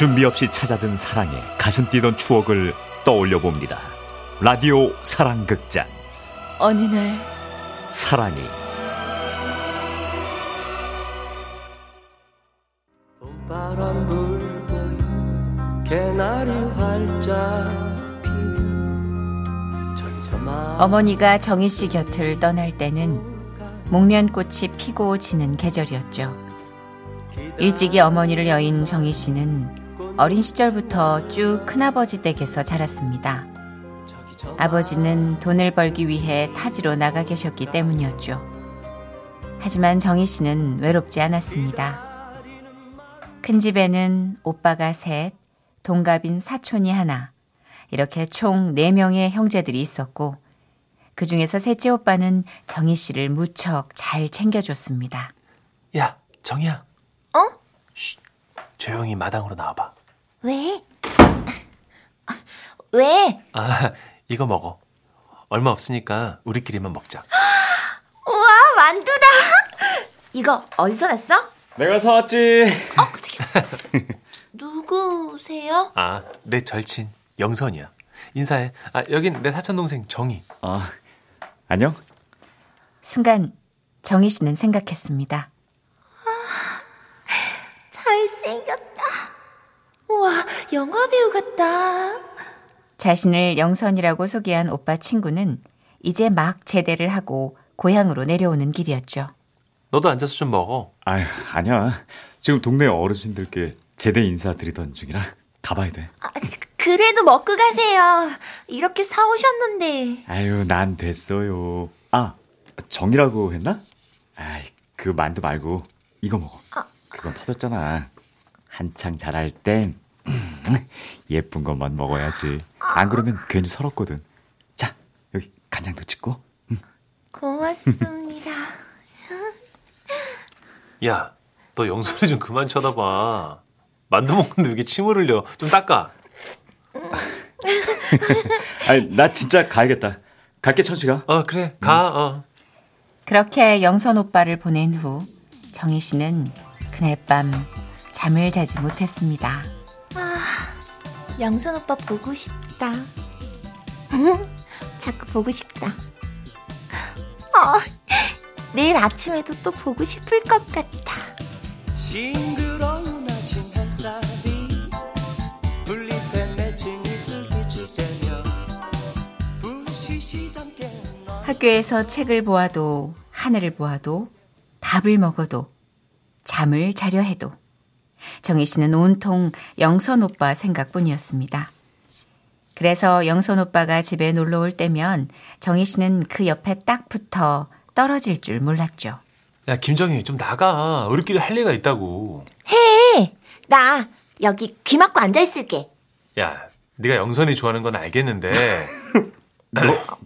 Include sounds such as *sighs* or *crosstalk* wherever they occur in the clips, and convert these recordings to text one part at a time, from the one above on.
준비 없이 찾아든 사랑에 가슴 뛰던 추억을 떠올려 봅니다. 라디오 사랑극장. 어느 날 사랑이 봄바람 불고 개나리 활짝 어머니가 정희 씨 곁을 떠날 때는 목련꽃이 피고 지는 계절이었죠. 일찍이 어머니를 여인 정희 씨는 어린 시절부터 쭉 큰아버지 댁에서 자랐습니다. 아버지는 돈을 벌기 위해 타지로 나가 계셨기 때문이었죠. 하지만 정희 씨는 외롭지 않았습니다. 큰 집에는 오빠가 셋, 동갑인 사촌이 하나, 이렇게 총 4명의 형제들이 있었고, 그 중에서 셋째 오빠는 정희 씨를 무척 잘 챙겨줬습니다. 야, 정이야. 어? 쉿. 조용히 마당으로 나와봐. 왜? 왜? 아, 이거 먹어. 얼마 없으니까 우리끼리만 먹자. 우와, 만두다! 이거 어디서 났어? 내가 사왔지. 누구세요? 아, 내 절친 영선이야. 인사해. 아, 여긴 내 사촌 동생 정이. 아, 안녕. 순간 정희 씨는 생각했습니다. 잘생겼다. 우와, 영화 배우 같다. 자신을 영선이라고 소개한 오빠 친구는 이제 막 제대를 하고 고향으로 내려오는 길이었죠. 너도 앉아서 좀 먹어. 아휴, 아니야. 지금 동네 어르신들께 제대 인사드리던 중이라 가봐야 돼. 아, 그래도 먹고 가세요. 이렇게 사오셨는데. 아유, 난 됐어요. 아, 정이라고 했나? 아이, 그 만두 말고 이거 먹어. 그건 터졌잖아. 한창 자랄 땐 *laughs* 예쁜 것만 먹어야지. 안 그러면 괜히 서럽거든. 자, 여기 간장도 찍고. 고맙습니다. *laughs* 야, 너 영선이 좀 그만 쳐다봐. 만두 먹는데 왜 이렇게 침을 흘려? 좀 닦아. *laughs* 아니, 나 진짜 가야겠다. 갈게, 천식아. 어, 그래. 가. 어. 그렇게 영선 오빠를 보낸 후 정희 씨는 그날 밤 잠을 자지 못했습니다. 영선 오빠 보고 싶다. *laughs* 자꾸 보고 싶다. 아, 내일 아침에도 또 보고 싶을 것 같아. 싱그러운 아침 햇살이 분리된 맺힌 이슬 쬐며 부시시 잠겨 학교에서 책을 보아도 하늘을 보아도 밥을 먹어도 잠을 자려 해도 정희 씨는 온통 영선 오빠 생각뿐이었습니다. 그래서 영선 오빠가 집에 놀러 올 때면 정희 씨는 그 옆에 딱 붙어 떨어질 줄 몰랐죠. 야, 김정희, 좀 나가. 우리끼리 할 얘기가 있다고. 해! 나 여기 귀 막고 앉아있을게. 야, 네가 영선이 좋아하는 건 알겠는데. *laughs* 너,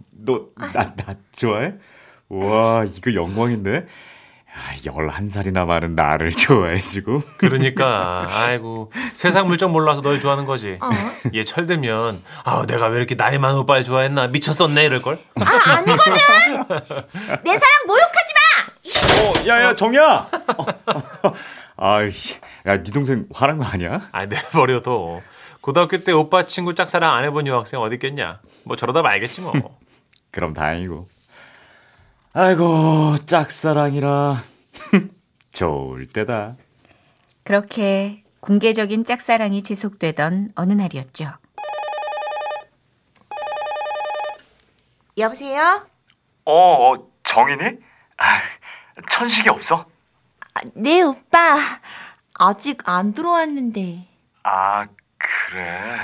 너, 나, 나 좋아해? 와, 이거 영광인데? 야, 11살이나 많은 나를 *laughs* 좋아해주고. 그러니까 아이고 세상 물정 몰라서 널 좋아하는 거지. 얘 철들면 아 내가 왜 이렇게 나이 많은 오빠를 좋아했나 미쳤었네 이럴 걸. 아, 아니거든! 내 사랑 모욕하지 마! 어, 야, 야, 정이야! *laughs* 아이, 야, 네 동생 화난 거 아니야? 아 내버려둬. 고등학교 때 오빠 친구 짝사랑 안 해본 여학생 어디 있겠냐. 뭐 저러다 말겠지 뭐. *laughs* 그럼 다행이고. 아이고, 짝사랑이라. *laughs* 좋을 때다. 그렇게 공개적인 짝사랑이 지속되던 어느 날이었죠. 여보세요? 어, 어, 정이니? 아, 천식이 없어? 아, 네, 오빠. 아직 안 들어왔는데. 아, 그래.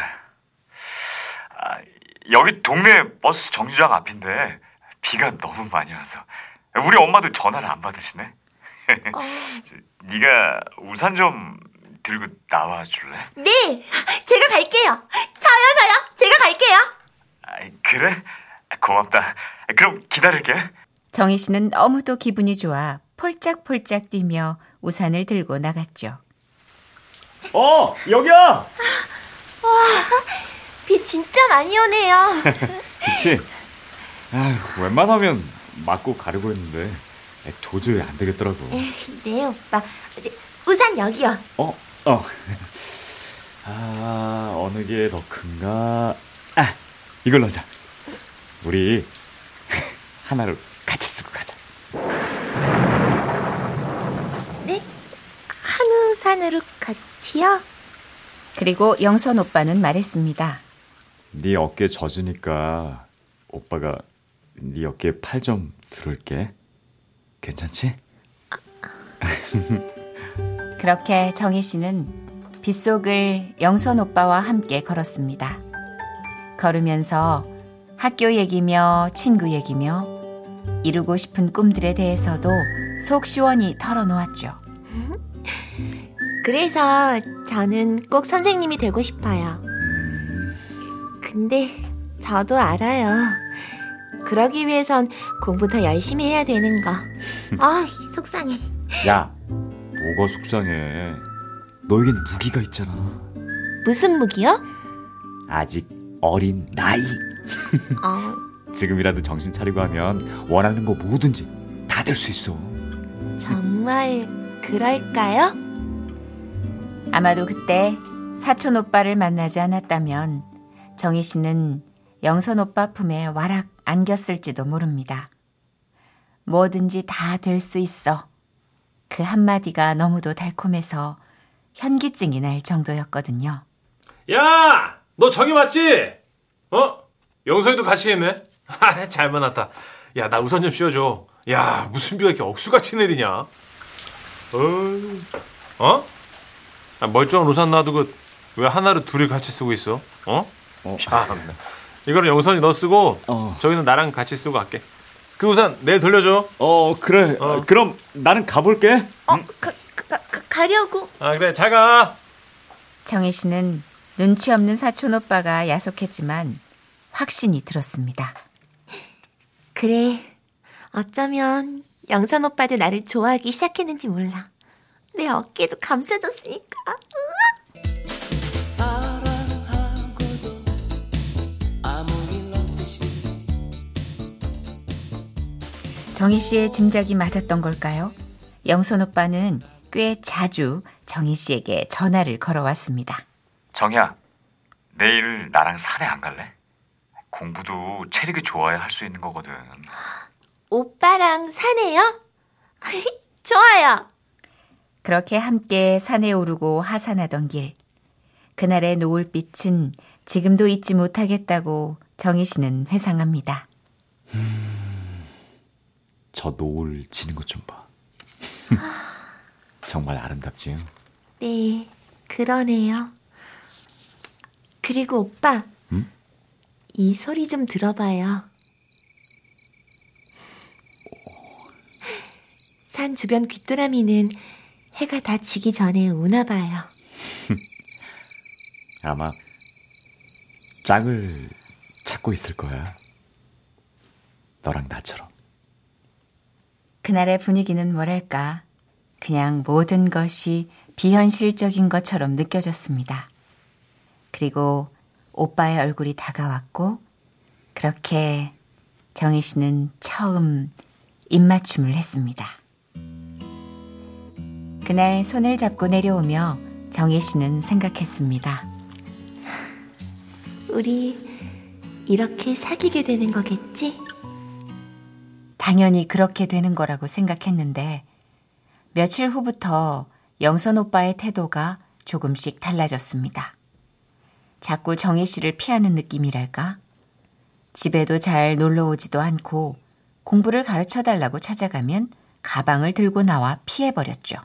아, 여기 동네 버스 정류장 앞인데 비가 너무 많이 와서 우리 엄마도 전화를 안 받으시네. *laughs* 저, 네가 우산 좀 들고 나와 줄래? 네! 제가 갈게요. 저요, 저요. 제가 갈게요. 아, 그래? 고맙다. 그럼 기다릴게. 정희 씨는 너무도 기분이 좋아 폴짝폴짝 뛰며 우산을 들고 나갔죠. 어, 여기야. 비 진짜 많이 오네요. *laughs* 그치? 아휴, 웬만하면 맞고 가려고 했는데 도저히 안 되겠더라고. 네, 오빠. 우산 여기요. 어, 어. *laughs* 아, 어느 게 더 큰가? 아, 이걸로 하자. 우리 *laughs* 하나를 같이 쓰고 가자. 네? 한우 산으로 같이요? 그리고 영선 오빠는 말했습니다. 네 어깨 젖으니까 오빠가 네 어깨에 팔 좀 들을게. 괜찮지? *laughs* 그렇게 정희 씨는 빗속을 영선 오빠와 함께 걸었습니다. 걸으면서 학교 얘기며 친구 얘기며 이루고 싶은 꿈들에 대해서도 속 시원히 털어놓았죠. 그래서 저는 꼭 선생님이 되고 싶어요. 근데 저도 알아요. 그러기 위해선 공부 더 열심히 해야 되는 거. *laughs* 아, 속상해. 야, 뭐가 속상해. 너에겐 무기가 있잖아. 무슨 무기요? 아직 어린 나이. *laughs* 어, 지금이라도 정신 차리고 하면 원하는 거 뭐든지 다 될 수 있어. 정말 그럴까요? 아마도 그때 사촌 오빠를 만나지 않았다면 정희 씨는 영선 오빠 품에 와락 안겼을지도 모릅니다. 뭐든지 다 될 수 있어. 그 한마디가 너무도 달콤해서 현기증이 날 정도였거든요. 야! 너 정이 맞지? 어? 영서이도 같이 했네? 하, *laughs* 잘 만났다. 야, 나 우선 좀 씌워줘. 야, 무슨 비가 이렇게 억수같이 내리냐? 어? 어? 아, 멀쩡한 우산 놔두고 왜 하나를 둘이 같이 쓰고 있어? 어? 어. 참나. 이거는 영선이 너 쓰고 어. 저기는 나랑 같이 쓰고 갈게. 그 우산 내일 돌려줘. 어, 그래. 어. 그럼 나는 가볼게. 어, 가, 가, 가, 가려고. 아 그래 잘 가. 정희 씨는 눈치 없는 사촌 오빠가 야속했지만 확신이 들었습니다. 그래. 어쩌면 영선 오빠도 나를 좋아하기 시작했는지 몰라. 내 어깨도 감싸줬으니까. 정희 씨의 짐작이 맞았던 걸까요? 영선 오빠는 꽤 자주 정희 씨에게 전화를 걸어왔습니다. 정희야, 내일 나랑 산에 안 갈래? 공부도 체력이 좋아야 할 수 있는 거거든. 오빠랑 사네요? *laughs* 좋아요. 그렇게 함께 산에 오르고 하산하던 길. 그날의 노을빛은 지금도 잊지 못하겠다고 정희 씨는 회상합니다. 저 노을 지는 것 좀 봐. *laughs* 정말 아름답지? 네, 그러네요. 그리고 오빠, 응? 이 소리 좀 들어봐요. 산 주변 귀뚜라미는 해가 다 지기 전에 우나 봐요. *laughs* 아마 짝을 찾고 있을 거야. 너랑 나처럼. 그날의 분위기는 뭐랄까. 그냥 모든 것이 비현실적인 것처럼 느껴졌습니다. 그리고 오빠의 얼굴이 다가왔고, 그렇게 정희 씨는 처음 입맞춤을 했습니다. 그날 손을 잡고 내려오며 정희 씨는 생각했습니다. 우리 이렇게 사귀게 되는 거겠지? 당연히 그렇게 되는 거라고 생각했는데 며칠 후부터 영선 오빠의 태도가 조금씩 달라졌습니다. 자꾸 정희 씨를 피하는 느낌이랄까? 집에도 잘 놀러 오지도 않고 공부를 가르쳐 달라고 찾아가면 가방을 들고 나와 피해버렸죠.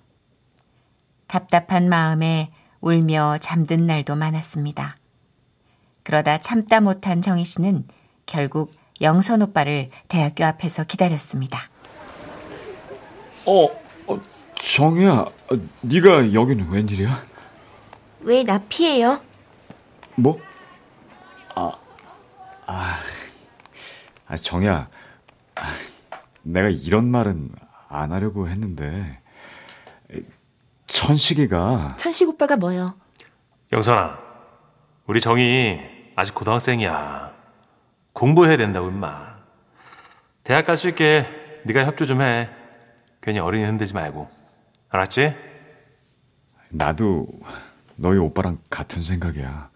답답한 마음에 울며 잠든 날도 많았습니다. 그러다 참다 못한 정희 씨는 결국 영선 오빠를 대학교 앞에서 기다렸습니다. 어, 어 정희야, 어, 네가 여기는 웬일이야? 왜 나 피해요? 뭐? 아, 아, 아 정희야, 아, 내가 이런 말은 안 하려고 했는데 천식이가 천식 오빠가 뭐요? 영선아, 우리 정이 아직 고등학생이야. 공부해야 된다고 임마. 대학 갈 수 있게 네가 협조 좀 해. 괜히 어린이 흔들지 말고. 알았지? 나도 너희 오빠랑 같은 생각이야.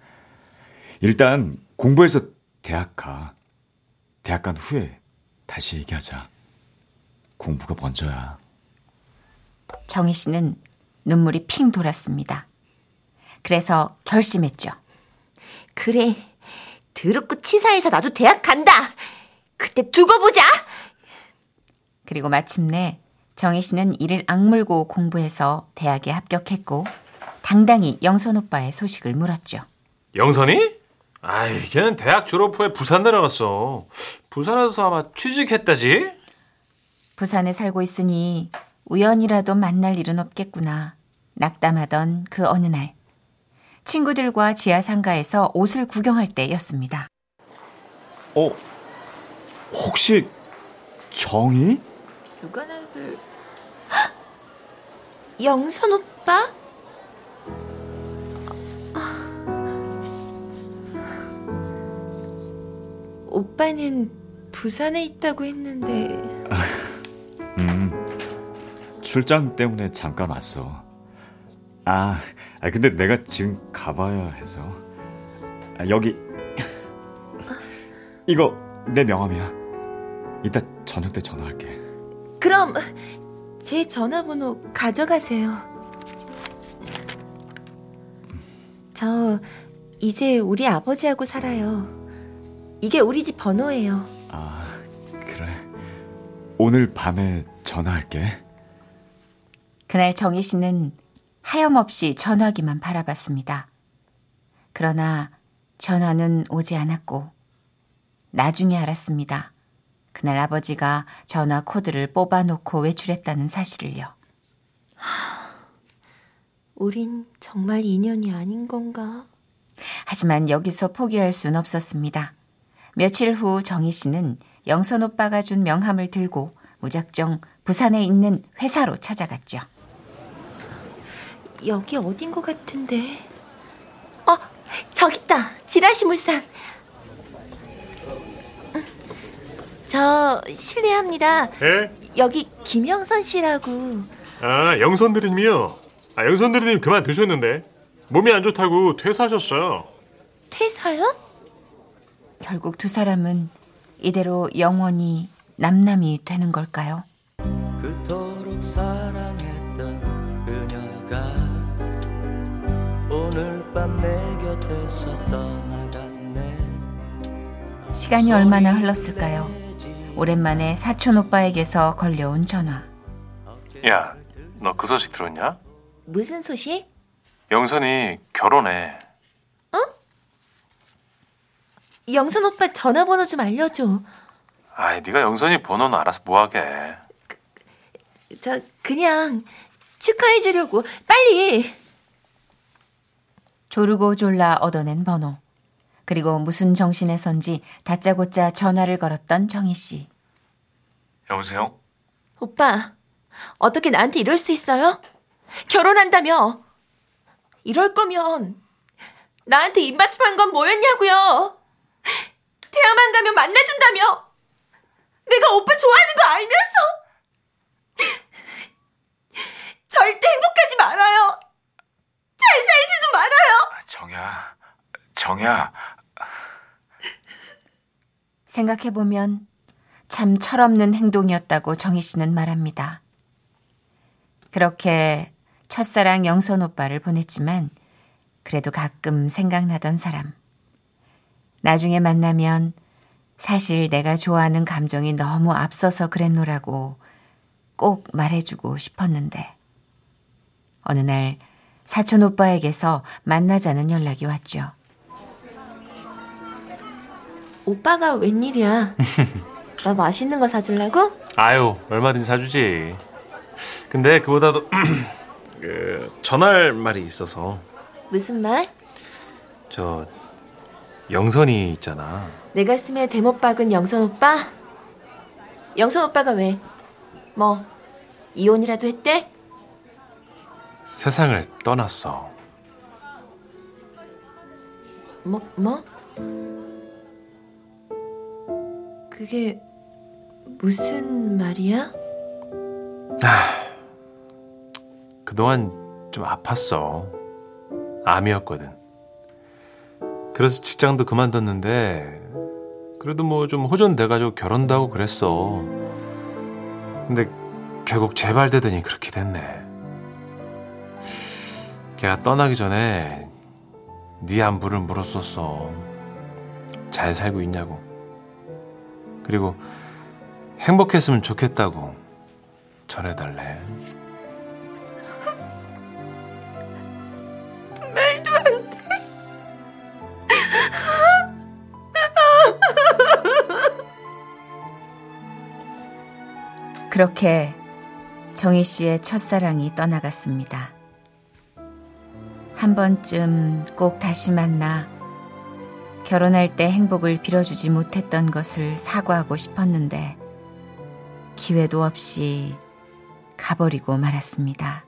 일단 공부해서 대학 가. 대학 간 후에 다시 얘기하자. 공부가 먼저야. 정희 씨는 눈물이 핑 돌았습니다. 그래서 결심했죠. 그래. 드럽고 치사해서 나도 대학 간다. 그때 두고 보자. 그리고 마침내 정희 씨는 이를 악물고 공부해서 대학에 합격했고 당당히 영선 오빠의 소식을 물었죠. 영선이? 아이, 걔는 대학 졸업 후에 부산 내려갔어. 부산에서 아마 취직했다지? 부산에 살고 있으니 우연이라도 만날 일은 없겠구나. 낙담하던 그 어느 날 친구들과 지하 상가에서 옷을 구경할 때였습니다. 어, 혹시 정희? 누가 나를 *gasps* 영선 오빠? 오빠는 부산에 있다고 했는데 *laughs* 음, 출장 때문에 잠깐 왔어. 아, 아 근데 내가 지금 가봐야 해서. 아, 여기 *laughs* 이거 내 명함이야. 이따 저녁 때 전화할게. 그럼 제 전화번호 가져가세요. 저 이제 우리 아버지하고 살아요. 이게 우리 집 번호예요. 아, 그래. 오늘 밤에 전화할게. 그날 정희 씨는 하염없이 전화기만 바라봤습니다. 그러나 전화는 오지 않았고 나중에 알았습니다. 그날 아버지가 전화 코드를 뽑아놓고 외출했다는 사실을요. *sighs* 우린 정말 인연이 아닌 건가? 하지만 여기서 포기할 순 없었습니다. 며칠 후 정희 씨는 영선 오빠가 준 명함을 들고 무작정 부산에 있는 회사로 찾아갔죠. 여기 어딘 것 같은데. 어, 저기 있다. 지라시 물산. 저 실례합니다. 예? 여기 김영선 씨라고. 아, 영선 드림이요? 아, 영선 드림 그만 두셨는데. 몸이 안 좋다고 퇴사하셨어요. 퇴사요? 결국 두 사람은 이대로 영원히 남남이 되는 걸까요? 그토록 사랑했던 그녀가 밤내 곁에서 떠나갔네 시간이 얼마나 흘렀을까요? 오랜만에 사촌 오빠에게서 걸려온 전화. 야, 너 그 소식 들었냐? 무슨 소식? 영선이 결혼해. 영선 오빠 전화번호 좀 알려줘. 아이, 네가 영선이 번호는 알아서 뭐하게. 저 그냥 축하해 주려고 빨리. 조르고 졸라 얻어낸 번호. 그리고 무슨 정신에 선지 다짜고짜 전화를 걸었던 정희 씨. 여보세요? 오빠 어떻게 나한테 이럴 수 있어요? 결혼한다며. 이럴 거면 나한테 입맞춤 한 건 뭐였냐고요? 대학만 가면 만나준다며. 내가 오빠 좋아하는 거 알면서 절대 행복하지 말아요. 잘 살지도 말아요. 정야, 정야. *laughs* 생각해보면 참 철없는 행동이었다고 정희 씨는 말합니다. 그렇게 첫사랑 영선 오빠를 보냈지만 그래도 가끔 생각나던 사람. 나중에 만나면 사실 내가 좋아하는 감정이 너무 앞서서 그랬노라고 꼭 말해주고 싶었는데 어느 날 사촌 오빠에게서 만나자는 연락이 왔죠. 오빠가 웬일이야? *laughs* 나 맛있는 거 사주려고? 아유, 얼마든지 사주지. 근데 그보다도 *clears throat* 그 전할 말이 있어서 무슨 말? 저 영선이 있잖아. 내 가슴에 대못 박은 영선 오빠? 영선 오빠가 왜? 뭐 이혼이라도 했대? 세상을 떠났어. 뭐 뭐? 그게 무슨 말이야? 그동안 좀 아팠어. 암이었거든. 그래서 직장도 그만뒀는데 그래도 뭐 좀 호전돼가지고 결혼도 하고 그랬어. 근데 결국 재발되더니 그렇게 됐네. 걔가 떠나기 전에 네 안부를 물었었어. 잘 살고 있냐고. 그리고 행복했으면 좋겠다고 전해달래. *laughs* 말도 안 돼. 그렇게 정희 씨의 첫사랑이 떠나갔습니다. 한 번쯤 꼭 다시 만나 결혼할 때 행복을 빌어주지 못했던 것을 사과하고 싶었는데 기회도 없이 가버리고 말았습니다.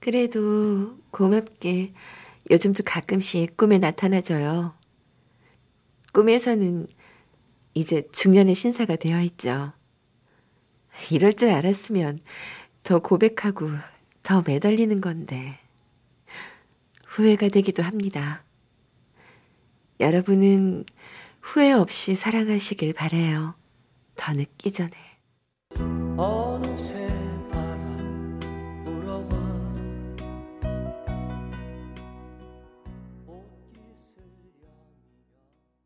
그래도 고맙게 요즘도 가끔씩 꿈에 나타나줘요. 꿈에서는 이제 중년의 신사가 되어 있죠. 이럴 줄 알았으면 더 고백하고 더 매달리는 건데 후회가 되기도 합니다. 여러분은 후회 없이 사랑하시길 바래요. 더 늦기 전에. 어.